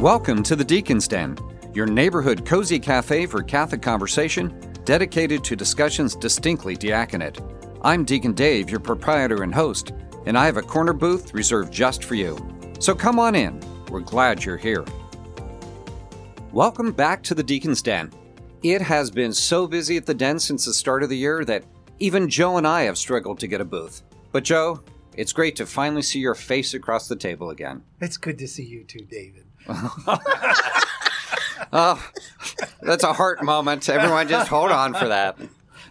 Welcome to the Deacon's Den, your neighborhood cozy cafe for Catholic conversation dedicated to discussions distinctly diaconate. I'm Deacon Dave, your proprietor and host, and I have a corner booth reserved just for you. So come on in. We're glad you're here. Welcome back to the Deacon's Den. It has been so busy at the Den since the start of the year that even Joe and I have struggled to get a booth. But Joe, it's great to finally see your face across the table again. It's good to see you too, David. Oh, that's a heart moment. Everyone just hold on for that.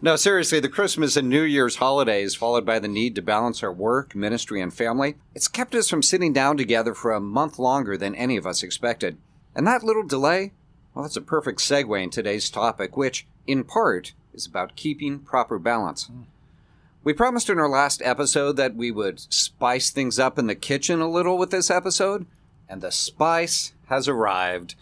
No, seriously, the Christmas and New Year's holidays, followed by the need to balance our work, ministry, and family, it's kept us from sitting down together for a month longer than any of us expected. And that little delay, well, that's a perfect segue in today's topic, which, in part, is about keeping proper balance. Hmm. We promised in our last episode that we would spice things up in the kitchen a little with this episode, and the spice has arrived.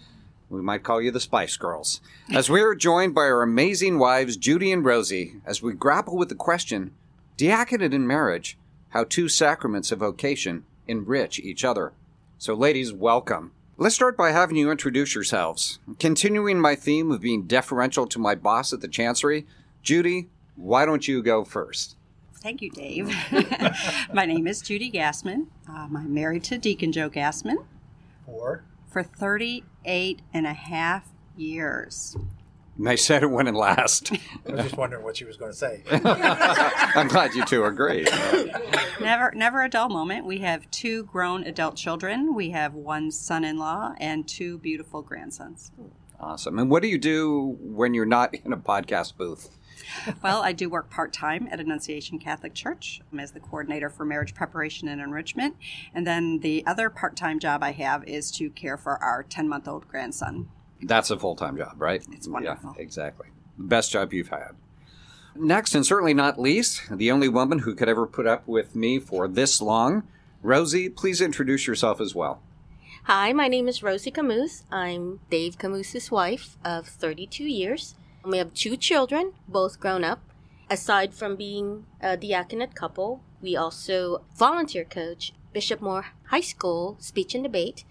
We might call you the Spice Girls. As we are joined by our amazing wives, Judy and Rosie, as we grapple with the question Diaconate in marriage, how two sacraments of vocation enrich each other. So, ladies, welcome. Let's start by having you introduce yourselves. Continuing my theme of being deferential to my boss at the Chancery, Judy, why don't you go first? Thank you, Dave. My name is Judy Gassman. Um, I'm married to Deacon Joe Gassman Or for 38 and a half years. And I said it when it last. I was just wondering what she was going to say. I'm glad you two agree. Never, never a dull moment. We have two grown adult children. We have one son-in-law and two beautiful grandsons. Awesome. And what do you do when you're not in a podcast booth? Well, I do work part time at Annunciation Catholic Church as the coordinator for marriage preparation and enrichment. And then the other part time job I have is to care for our 10 month old grandson. That's a full time job, right? It's wonderful. Yeah, exactly. Best job you've had. Next, and certainly not least, the only woman who could ever put up with me for this long, Rosie, please introduce yourself as well. Hi, my name is Rosie Camus. I'm Dave Camus's wife of 32 years. We have two children, both grown up. Aside from being a diaconate couple, we also volunteer coach Bishop Moore High School speech and debate,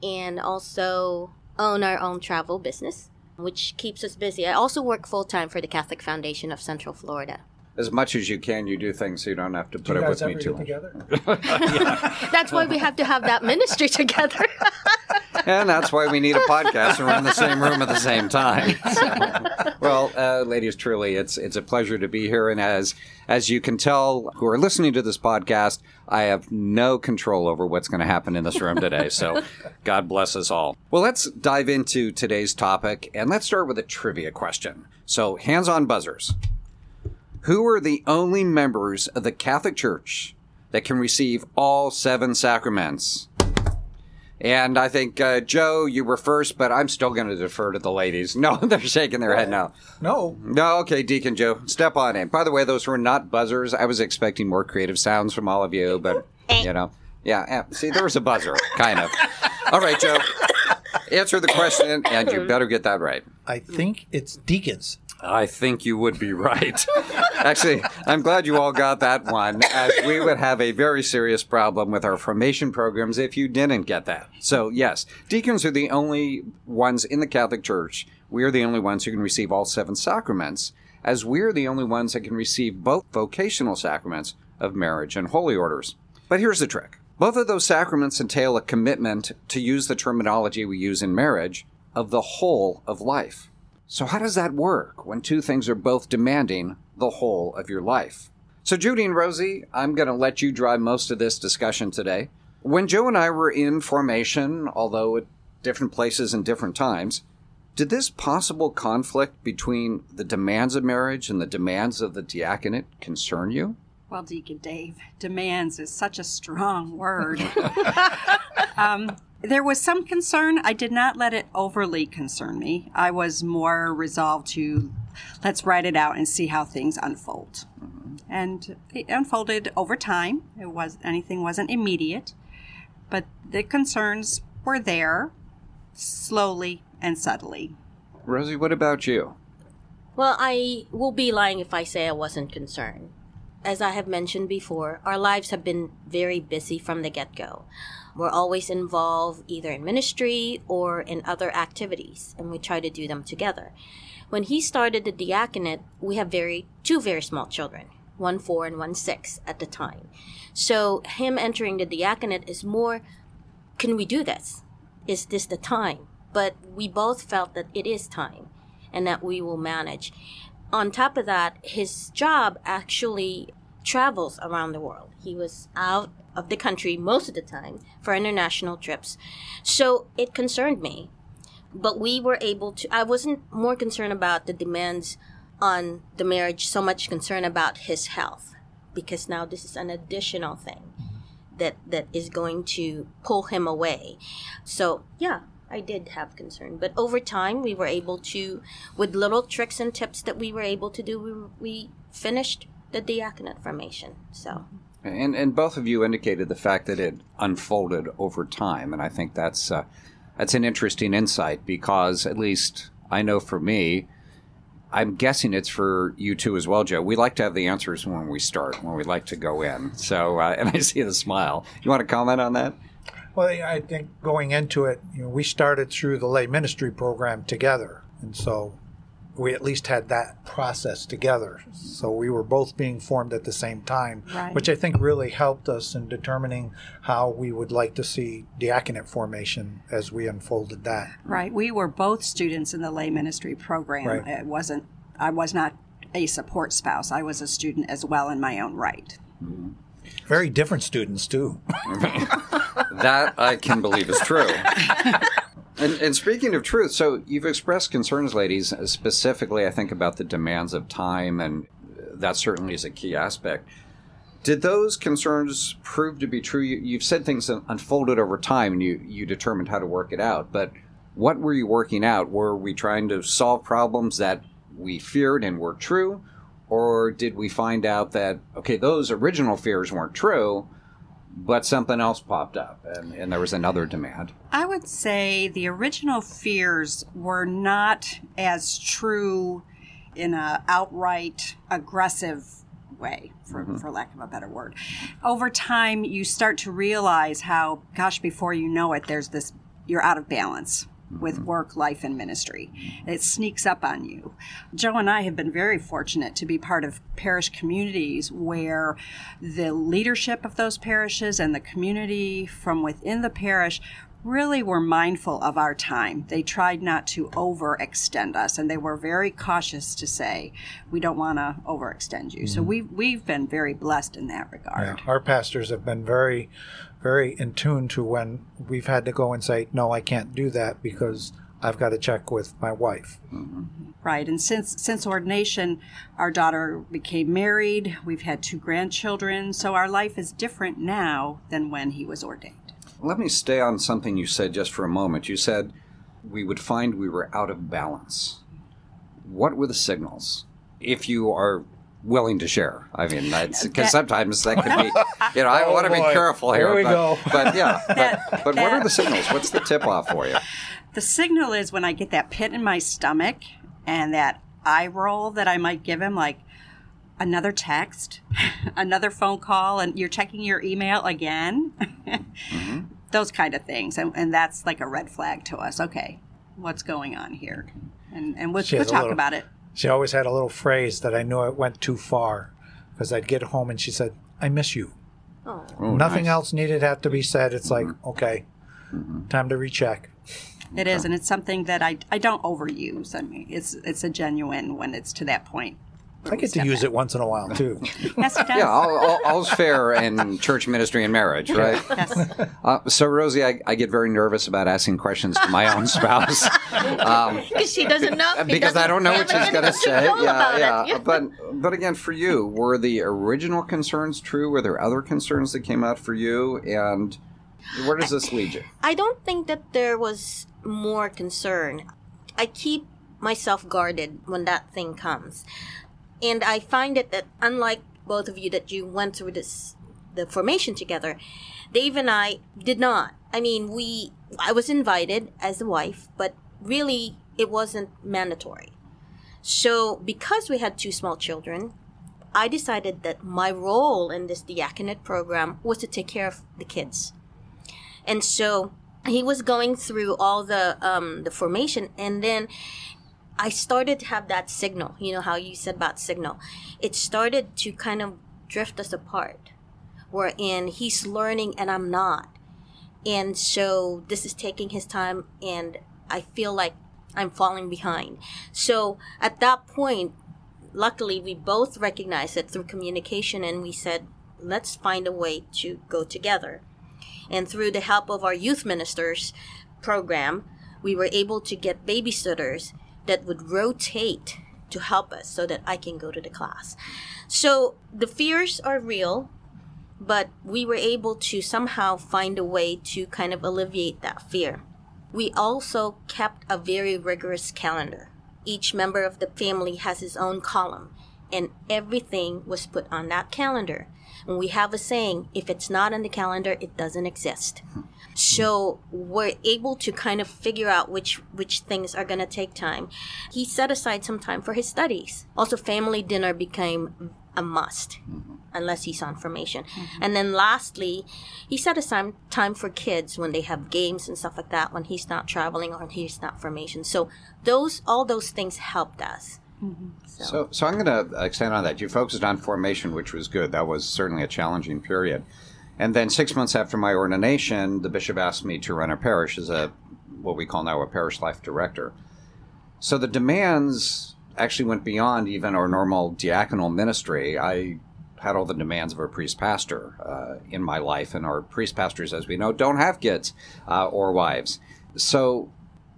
and also own our own travel business, which keeps us busy. I also work full time for the Catholic Foundation of Central Florida. As much as you can, you do things so you don't have to Do put you up guys with me ever too get much. together? That's why we have to have that ministry together. And that's why we need a podcast and we're in the same room at the same time. So, well, uh, ladies, truly, it's it's a pleasure to be here. And as as you can tell, who are listening to this podcast, I have no control over what's going to happen in this room today. So, God bless us all. Well, let's dive into today's topic, and let's start with a trivia question. So, hands on buzzers. Who are the only members of the Catholic Church that can receive all seven sacraments? And I think, uh, Joe, you were first, but I'm still going to defer to the ladies. No, they're shaking their head no. No. No, okay, Deacon Joe, step on in. By the way, those were not buzzers. I was expecting more creative sounds from all of you, but, you know, yeah, yeah. See, there was a buzzer, kind of. All right, Joe, answer the question, and you better get that right. I think it's deacons. I think you would be right. Actually, I'm glad you all got that one, as we would have a very serious problem with our formation programs if you didn't get that. So, yes, deacons are the only ones in the Catholic Church. We are the only ones who can receive all seven sacraments, as we're the only ones that can receive both vocational sacraments of marriage and holy orders. But here's the trick both of those sacraments entail a commitment, to use the terminology we use in marriage, of the whole of life. So, how does that work when two things are both demanding the whole of your life? So, Judy and Rosie, I'm going to let you drive most of this discussion today. When Joe and I were in formation, although at different places and different times, did this possible conflict between the demands of marriage and the demands of the diaconate concern you? Well, Deacon Dave, demands is such a strong word. um, there was some concern. I did not let it overly concern me. I was more resolved to let's write it out and see how things unfold. And it unfolded over time. It was anything wasn't immediate, but the concerns were there, slowly and subtly. Rosie, what about you? Well, I will be lying if I say I wasn't concerned. As I have mentioned before, our lives have been very busy from the get go. We're always involved either in ministry or in other activities, and we try to do them together. When he started the diaconate, we have very two very small children, one four and one six at the time. So him entering the diaconate is more, can we do this? Is this the time? But we both felt that it is time and that we will manage. On top of that, his job actually travels around the world. He was out of the country most of the time for international trips. So it concerned me. But we were able to, I wasn't more concerned about the demands on the marriage, so much concerned about his health, because now this is an additional thing that, that is going to pull him away. So, yeah, I did have concern. But over time, we were able to, with little tricks and tips that we were able to do, we, we finished the diaconate formation. So. And, and both of you indicated the fact that it unfolded over time, and I think that's uh, that's an interesting insight because at least I know for me, I'm guessing it's for you too as well, Joe. We like to have the answers when we start, when we like to go in. So, uh, and I see the smile. You want to comment on that? Well, I think going into it, you know, we started through the lay ministry program together, and so we at least had that process together. So we were both being formed at the same time, Right. which I think really helped us in determining how we would like to see diaconate formation as we unfolded that. Right. We were both students in the lay ministry program. Right. It wasn't, I was not a support spouse. I was a student as well in my own right. Mm-hmm. Very different students too. That I can believe is true. And, and speaking of truth, so you've expressed concerns, ladies, specifically, I think, about the demands of time, and that certainly is a key aspect. Did those concerns prove to be true? You, you've said things unfolded over time, and you, you determined how to work it out. But what were you working out? Were we trying to solve problems that we feared and were true? Or did we find out that, okay, those original fears weren't true, but something else popped up and, and there was another demand? I would say the original fears were not as true in a outright aggressive way, for, mm-hmm. for lack of a better word. Over time, you start to realize how, gosh, before you know it, there's this, you're out of balance with mm-hmm. work, life, and ministry. Mm-hmm. It sneaks up on you. Joe and I have been very fortunate to be part of parish communities where the leadership of those parishes and the community from within the parish really were mindful of our time. They tried not to overextend us, and they were very cautious to say, "We don't want to overextend you." So mm-hmm. we've we've been very blessed in that regard. Yeah, our pastors have been very, very in tune to when we've had to go and say, no, I can't do that because I've got to check with my wife. Mm-hmm. Right, and since since ordination, our daughter became married. We've had two grandchildren, so our life is different now than when he was ordained. Let me stay on something you said just for a moment. You said we would find we were out of balance. What were the signals? If you are willing to share, I mean, because sometimes that could be, you know, I Oh, want to be boy. careful here. Here we but, go. But yeah, That- but, but what are the signals? What's the tip off for you? The signal is when I get that pit in my stomach and that eye roll that I might give him, like another text, another phone call, and you're checking your email again. Mm-hmm. Those kind of things. And, and that's like a red flag to us. Okay, what's going on here? And, and we'll, we'll talk little- about it. She always had a little phrase that I knew it went too far because I'd get home and she said, I miss you. Oh. Oh, Nothing nice. else needed have to be said. It's like, mm-hmm. okay, mm-hmm. time to recheck. It is, and it's something that I, I don't overuse. I mean, it's it's a genuine when it's to that point. I get to use it once in a while too. Yes, it does. Yeah, all, all, all's fair in church ministry and marriage, right? Yes. Uh, so, Rosie, I, I get very nervous about asking questions to my own spouse. Um, Because she doesn't know. he because I doesn't don't know what she's going to say. control Yeah, yeah. it. But but again, for you, were the original concerns true? Were there other concerns that came out for you? And where does this lead you? I don't think that there was more concern. I keep myself guarded when that thing comes. And I find it that unlike both of you that you went through this the formation together, Dave and I did not. I mean, we I was invited as a wife, but really it wasn't mandatory. So, because we had two small children, I decided that my role in this diaconate program was to take care of the kids. And so he was going through all the um, the formation, and then I started to have that signal. You know how you said about signal. It started to kind of drift us apart, wherein he's learning and I'm not, and so this is taking his time, and I feel like I'm falling behind. So at that point, luckily we both recognized it through communication, and we said, let's find a way to go together and through the help of our youth ministers program, we were able to get babysitters that would rotate to help us so that I can go to the class. So the fears are real, but we were able to somehow find a way to kind of alleviate that fear. We also kept a very rigorous calendar. Each member of the family has his own column, and everything was put on that calendar. And we have a saying, if it's not on the calendar, it doesn't exist. So we're able to kind of figure out which which things are going to take time. He set aside some time for his studies. Also, family dinner became a must, mm-hmm. unless he's on formation. Mm-hmm. And then lastly, he set aside time for kids when they have games and stuff like that. When he's not traveling or he's not formation. So those all those things helped us. Mm-hmm. So, so I'm going to extend on that. You focused on formation, which was good. That was certainly a challenging period. And then six months after my ordination, the bishop asked me to run a parish as a what we call now a parish life director. So the demands actually went beyond even our normal diaconal ministry. I had all the demands of a priest pastor uh, in my life, and our priest pastors, as we know, don't have kids uh, or wives. So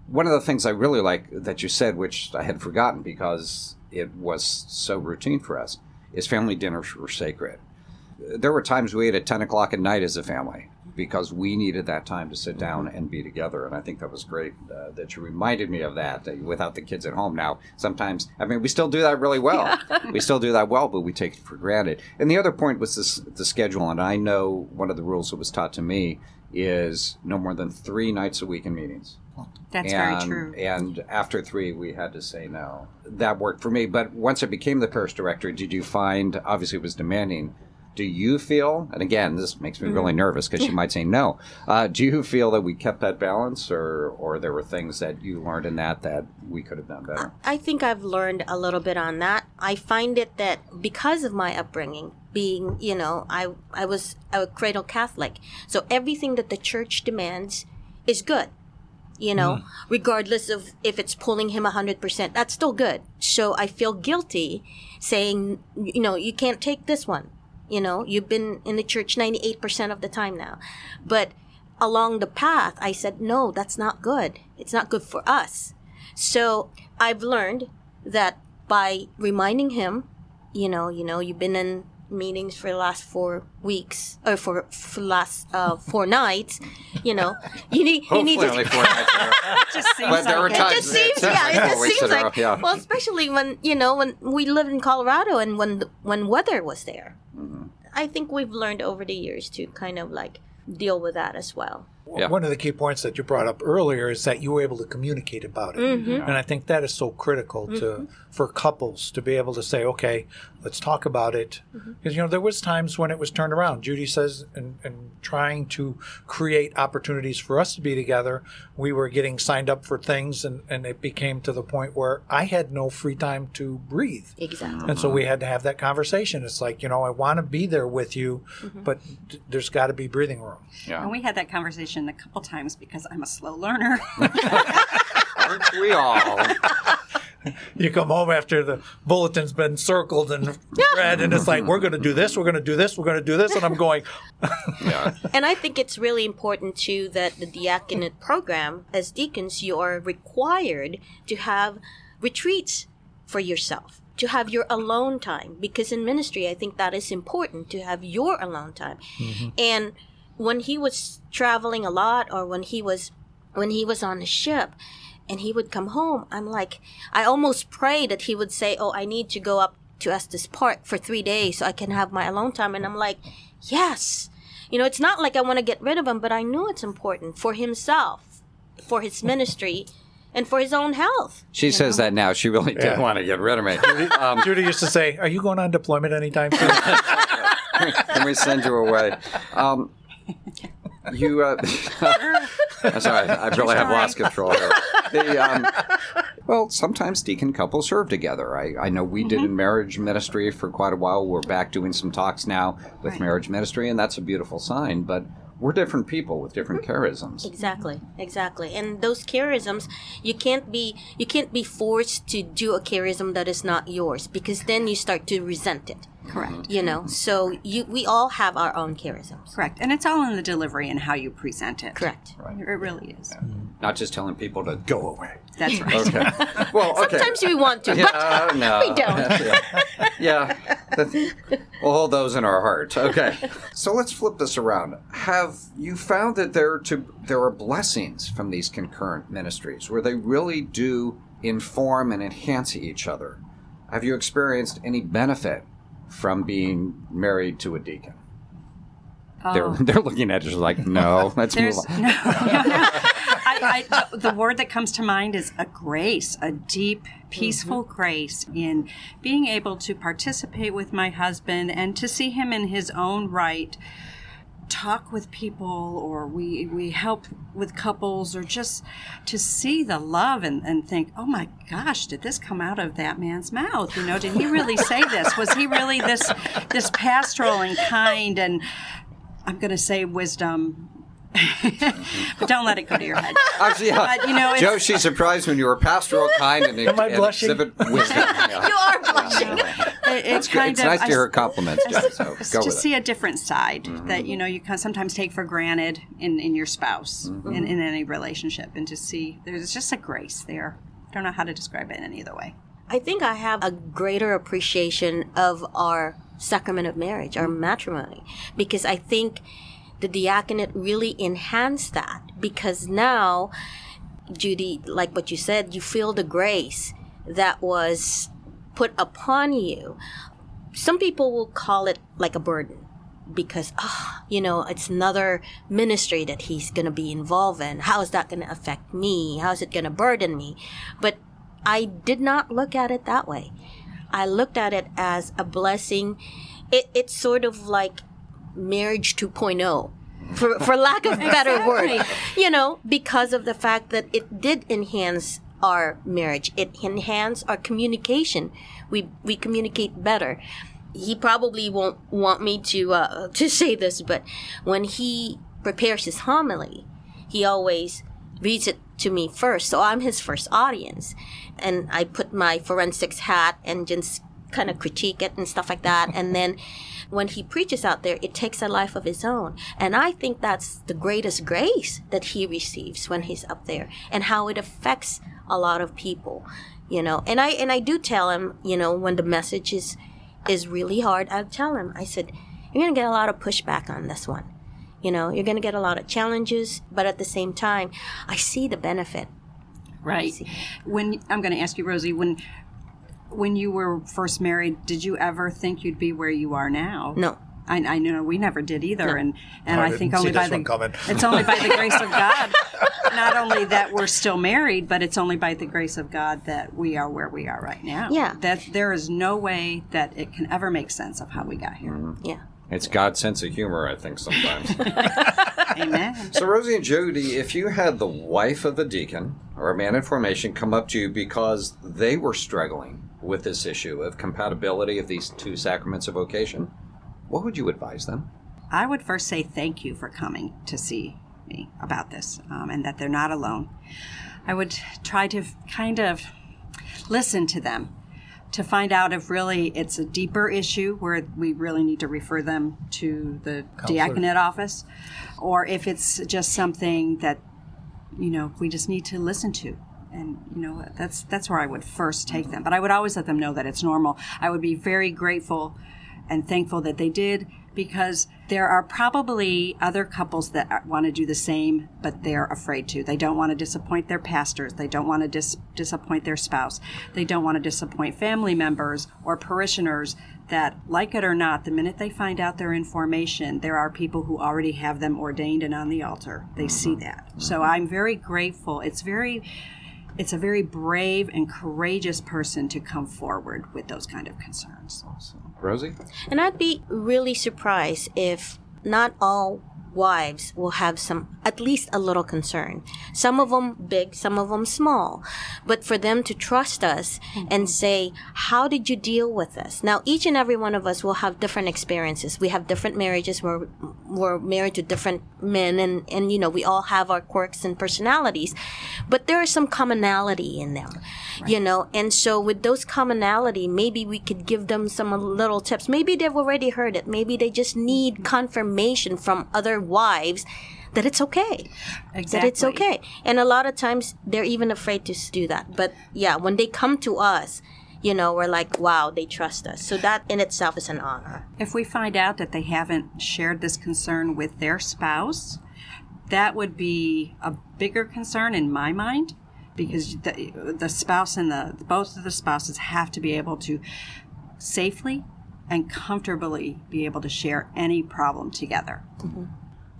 one of the things I really like that you said, which I had forgotten because it was so routine for us, is family dinners were sacred. There were times we ate at 10 o'clock at night as a family because we needed that time to sit down and be together. And I think that was great uh, that you reminded me of that, that without the kids at home. Now, sometimes, I mean, we still do that really well. we still do that well, but we take it for granted. And the other point was this, the schedule. And I know one of the rules that was taught to me is no more than three nights a week in meetings. That's and, very true. And after three, we had to say no. That worked for me. But once I became the parish director, did you find, obviously, it was demanding. Do you feel, and again, this makes me Mm-hmm. really nervous because you might say no. Uh, do you feel that we kept that balance, or or there were things that you learned in that that we could have done better? I think I've learned a little bit on that. I find it that because of my upbringing, being, you know, I I was a cradle Catholic. So everything that the church demands is good. You know, regardless of if it's pulling him 100%, that's still good. So I feel guilty saying, you know, you can't take this one. You know, you've been in the church 98% of the time now. But along the path, I said, no, that's not good. It's not good for us. So I've learned that by reminding him, you know, you know, you've been in meetings for the last four weeks or for for the last uh, four nights, you know, you need you need to. only four nights. It just seems But there like It just seems, yeah, like it just seems row, like, yeah. well, especially when you know when we lived in Colorado and when the, when weather was there. Mm-hmm. I think we've learned over the years to kind of like deal with that as well. Yeah. One of the key points that you brought up earlier is that you were able to communicate about it, Mm-hmm. and I think that is so critical to for couples to be able to say, "Okay, let's talk about it," Mm-hmm. because you know there was times when it was turned around. Judy says, and, and trying to create opportunities for us to be together, we were getting signed up for things, and and it became to the point where I had no free time to breathe. Exactly. And so we had to have that conversation. It's like, you know, I want to be there with you, Mm-hmm. but d- there's got to be breathing room. Yeah. And we had that conversation a couple times because I'm a slow learner. Aren't we all? You come home after the bulletin's been circled and read, and it's like, we're going to do this, we're going to do this, we're going to do this. And I'm going, Yeah. And I think it's really important too that the diaconate program, as deacons, you are required to have retreats for yourself, to have your alone time. Because in ministry, I think that is important to have your alone time. Mm-hmm. And when he was traveling a lot, or when he was when he was on the ship, and he would come home, I'm like, I almost pray that he would say, "Oh, I need to go up to Estes Park for three days so I can have my alone time." And I'm like, yes. You know, it's not like I want to get rid of him, but I know it's important for himself, for his ministry, and for his own health. She says that now. She really did Yeah. want to get rid of me. Um, Judy used to say, "Are you going on deployment anytime soon?" Can we send you away? Um, you, uh, I'm sorry, I really have lost control here. The, um, well, sometimes deacon couples serve together. I, I know we did in marriage ministry for quite a while. We're back doing some talks now with Right. marriage ministry, and that's a beautiful sign. But we're different people with different charisms. Exactly, exactly. And those charisms, you can't be you can't be forced to do a charism that is not yours because then you start to resent it. Correct. Mm-hmm. You know, so you we all have our own charisms. Correct. And it's all in the delivery and how you present it. Correct. It really is. Not just telling people to go away. That's right. Okay. Well, okay. Sometimes we want to, but Yeah, no. we don't. yeah. yeah. We'll hold those in our heart. Okay. So let's flip this around. Have you found that there to there are blessings from these concurrent ministries where they really do inform and enhance each other? Have you experienced any benefit from being married to a deacon? They're, oh. they're looking at us like, no, let's move on. no, no, no. I, I, the word that comes to mind is a grace, a deep, peaceful mm-hmm. grace in being able to participate with my husband and to see him in his own right talk with people or we we help with couples or just to see the love and, and think oh my gosh did this come out of that man's mouth you know did he really say this was he really this this pastoral and kind and i'm going to say wisdom but don't let it go to your head Actually, yeah. But, you know, it's- Joe, she's surprised when you were pastoral, kind, and, Am I and blushing? exhibit wisdom. Yeah. You are blushing. It- it's It's, kind it's of nice to I hear s- her compliments, Joe. So go to with see it. a different side mm-hmm. that you know you can sometimes take for granted in, in your spouse mm-hmm. in, in any relationship and to see there's just a grace there I don't know how to describe it in any other way I think I have a greater appreciation of our sacrament of marriage, our mm-hmm. matrimony, because I think the diaconate really enhanced that. Because now, Judy, like what you said, you feel the grace that was put upon you. Some people will call it like a burden because ah, you know it's another ministry that he's going to be involved in. How is that going to affect me? How is it going to burden me? But i did not look at it that way. I looked at it as a blessing. It, it's sort of like marriage 2.0 for, for lack of better word. You know because of the fact that it did enhance our marriage it enhances our communication we we communicate better he probably won't want me to uh, to say this, but when he prepares his homily, he always reads it to me first. So I'm his first audience, and I put my forensics hat and just kind of critique it and stuff like that. And then when he preaches out there, it takes a life of his own, and I think that's the greatest grace that he receives when he's up there, and how it affects a lot of people. You know, and I and I do tell him, you know, when the message is is really hard, I tell him, I said, you're going to get a lot of pushback on this one. You know, you're going to get a lot of challenges, but at the same time, I see the benefit. right when I'm going to ask you Rosie when when you were first married did you ever think you'd be where you are now No. I, I know we never did either, and and I I, think only by the coming. it's only by the grace of God, not only that we're still married, but it's only by the grace of God that we are where we are right now. Yeah. that there is no way that it can ever make sense of how we got here. Mm-hmm. Yeah. It's God's sense of humor, I think, sometimes. Amen. so, Rosie and Jody, if you had the wife of a deacon or a man in formation come up to you because they were struggling with this issue of compatibility of these two sacraments of vocation, what would you advise them? I would first say thank you for coming to see me about this, um, and that they're not alone. I would try to kind of listen to them to find out if really it's a deeper issue where we really need to refer them to the diaconate office, or if it's just something that you know we just need to listen to and you know that's that's where i would first take them. But i would always let them know that it's normal. I would be very grateful and thankful that they did because there are probably other couples that want to do the same but they're afraid to. They don't want to disappoint their pastors. They don't want to dis- disappoint their spouse. They don't want to disappoint family members or parishioners that like it or not the minute they find out their information there are people who already have them ordained and on the altar. They see mm-hmm. that. Mm-hmm. So i'm very grateful. It's very it's a very brave and courageous person to come forward with those kind of concerns. Rosie? And I'd be really surprised if not all wives will have some at least a little concern. Some of them big some of them small. But for them to trust us and say how did you deal with this? Now each and every one of us will have different experiences. We have different marriages. We're, we're married to different men and and you know we all have our quirks and personalities. But there is some commonality in them you know? And so with those commonality maybe we could give them some little tips. Maybe they've already heard it. Maybe they just need confirmation from other wives that it's okay. Exactly. that it's okay. And a lot of times they're even afraid to do that. But yeah when they come to us you know we're like wow they trust us. So that in itself is an honor. If we find out that they haven't shared this concern with their spouse, that would be a bigger concern in my mind because the, the spouse and the both of the spouses have to be able to safely and comfortably be able to share any problem together. Mm-hmm.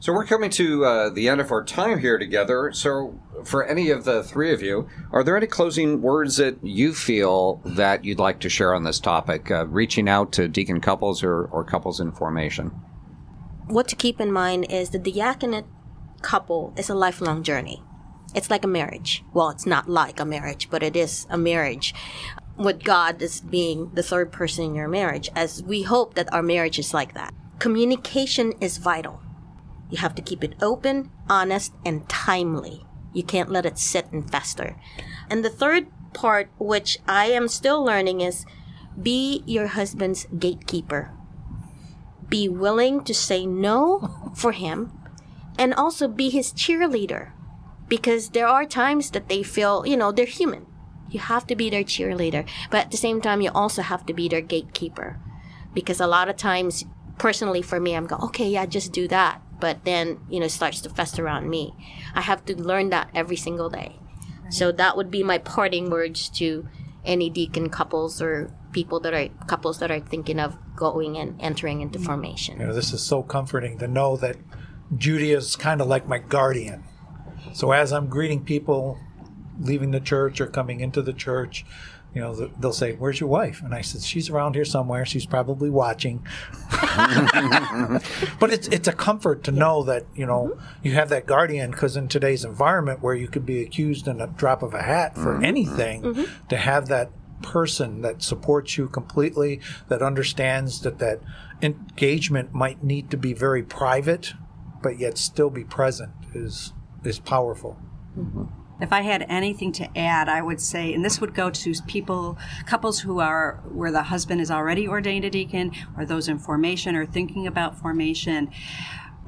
So we're coming to uh, the end of our time here together. So, for any of the three of you, are there any closing words that you feel that you'd like to share on this topic? Uh, reaching out to deacon couples or, or couples in formation. what to keep in mind is the diaconate couple is a lifelong journey. It's like a marriage. Well, it's not like a marriage, but it is a marriage. With God as being the third person in your marriage, as we hope that our marriage is like that. Communication is vital. You have to keep it open, honest, and timely. You can't let it sit and fester. And the third part, which I am still learning, is be your husband's gatekeeper. Be willing to say no for him and also be his cheerleader. Because there are times that they feel you know they're human. You have to be their cheerleader but at the same time you also have to be their gatekeeper. Because a lot of times personally for me i'm going okay yeah just do that but then you know it starts to fester around me i have to learn that every single day so that would be my parting words to any deacon couples or people that are couples that are thinking of going and entering into mm. formation. You know, this is so comforting to know that Judy is kind of like my guardian. So as I'm greeting people leaving the church or coming into the church, you know, they'll say, "Where's your wife?" And I said, "She's around here somewhere. She's probably watching." but it's it's a comfort to know that you know mm-hmm. you have that guardian because in today's environment where you could be accused in a drop of a hat for mm-hmm. anything, mm-hmm. to have that person that supports you completely, that understands that that engagement might need to be very private, but yet still be present is is powerful. If I had anything to add, I would say, and this would go to people, couples who are where the husband is already ordained a deacon, or those in formation or thinking about formation.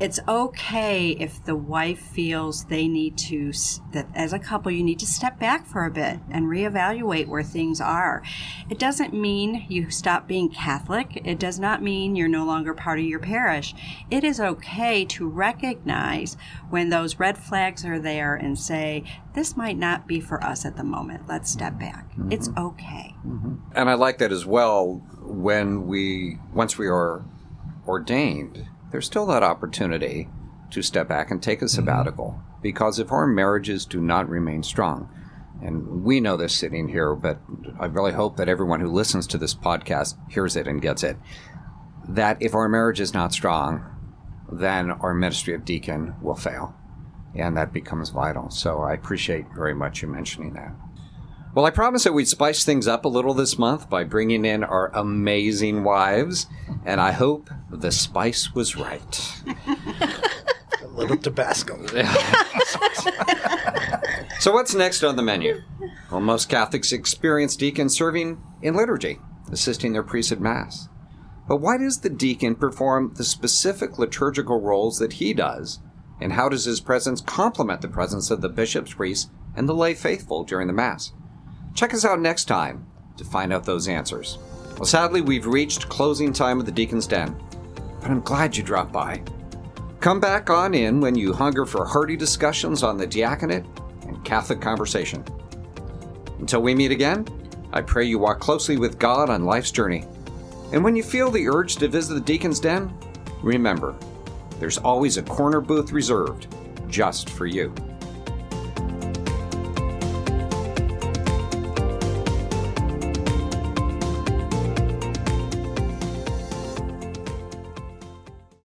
It's okay if the wife feels they need to, that as a couple, you need to step back for a bit and reevaluate where things are. It doesn't mean you stop being Catholic. It does not mean you're no longer part of your parish. It is okay to recognize when those red flags are there and say, this might not be for us at the moment. Let's step back. Mm-hmm. It's okay. Mm-hmm. And I like that as well when we, once we are ordained, there's still that opportunity to step back and take a mm-hmm. sabbatical. Because if our marriages do not remain strong, and we know this sitting here, but I really hope that everyone who listens to this podcast hears it and gets it, that if our marriage is not strong, then our ministry of deacon will fail. And that becomes vital. So I appreciate very much you mentioning that. Well, I promised that we'd spice things up a little this month by bringing in our amazing wives, and I hope the spice was right. A little Tabasco. So, what's next on the menu? Well, most Catholics experience deacons serving in liturgy, assisting their priests at Mass. But why does the deacon perform the specific liturgical roles that he does? And how does his presence complement the presence of the bishops, priests, and the lay faithful during the Mass? Check us out next time to find out those answers. Well, sadly, we've reached closing time of the Deacon's Den, but I'm glad you dropped by. Come back on in when you hunger for hearty discussions on the diaconate and Catholic conversation. Until we meet again, I pray you walk closely with God on life's journey. And when you feel the urge to visit the Deacon's Den, remember, there's always a corner booth reserved just for you.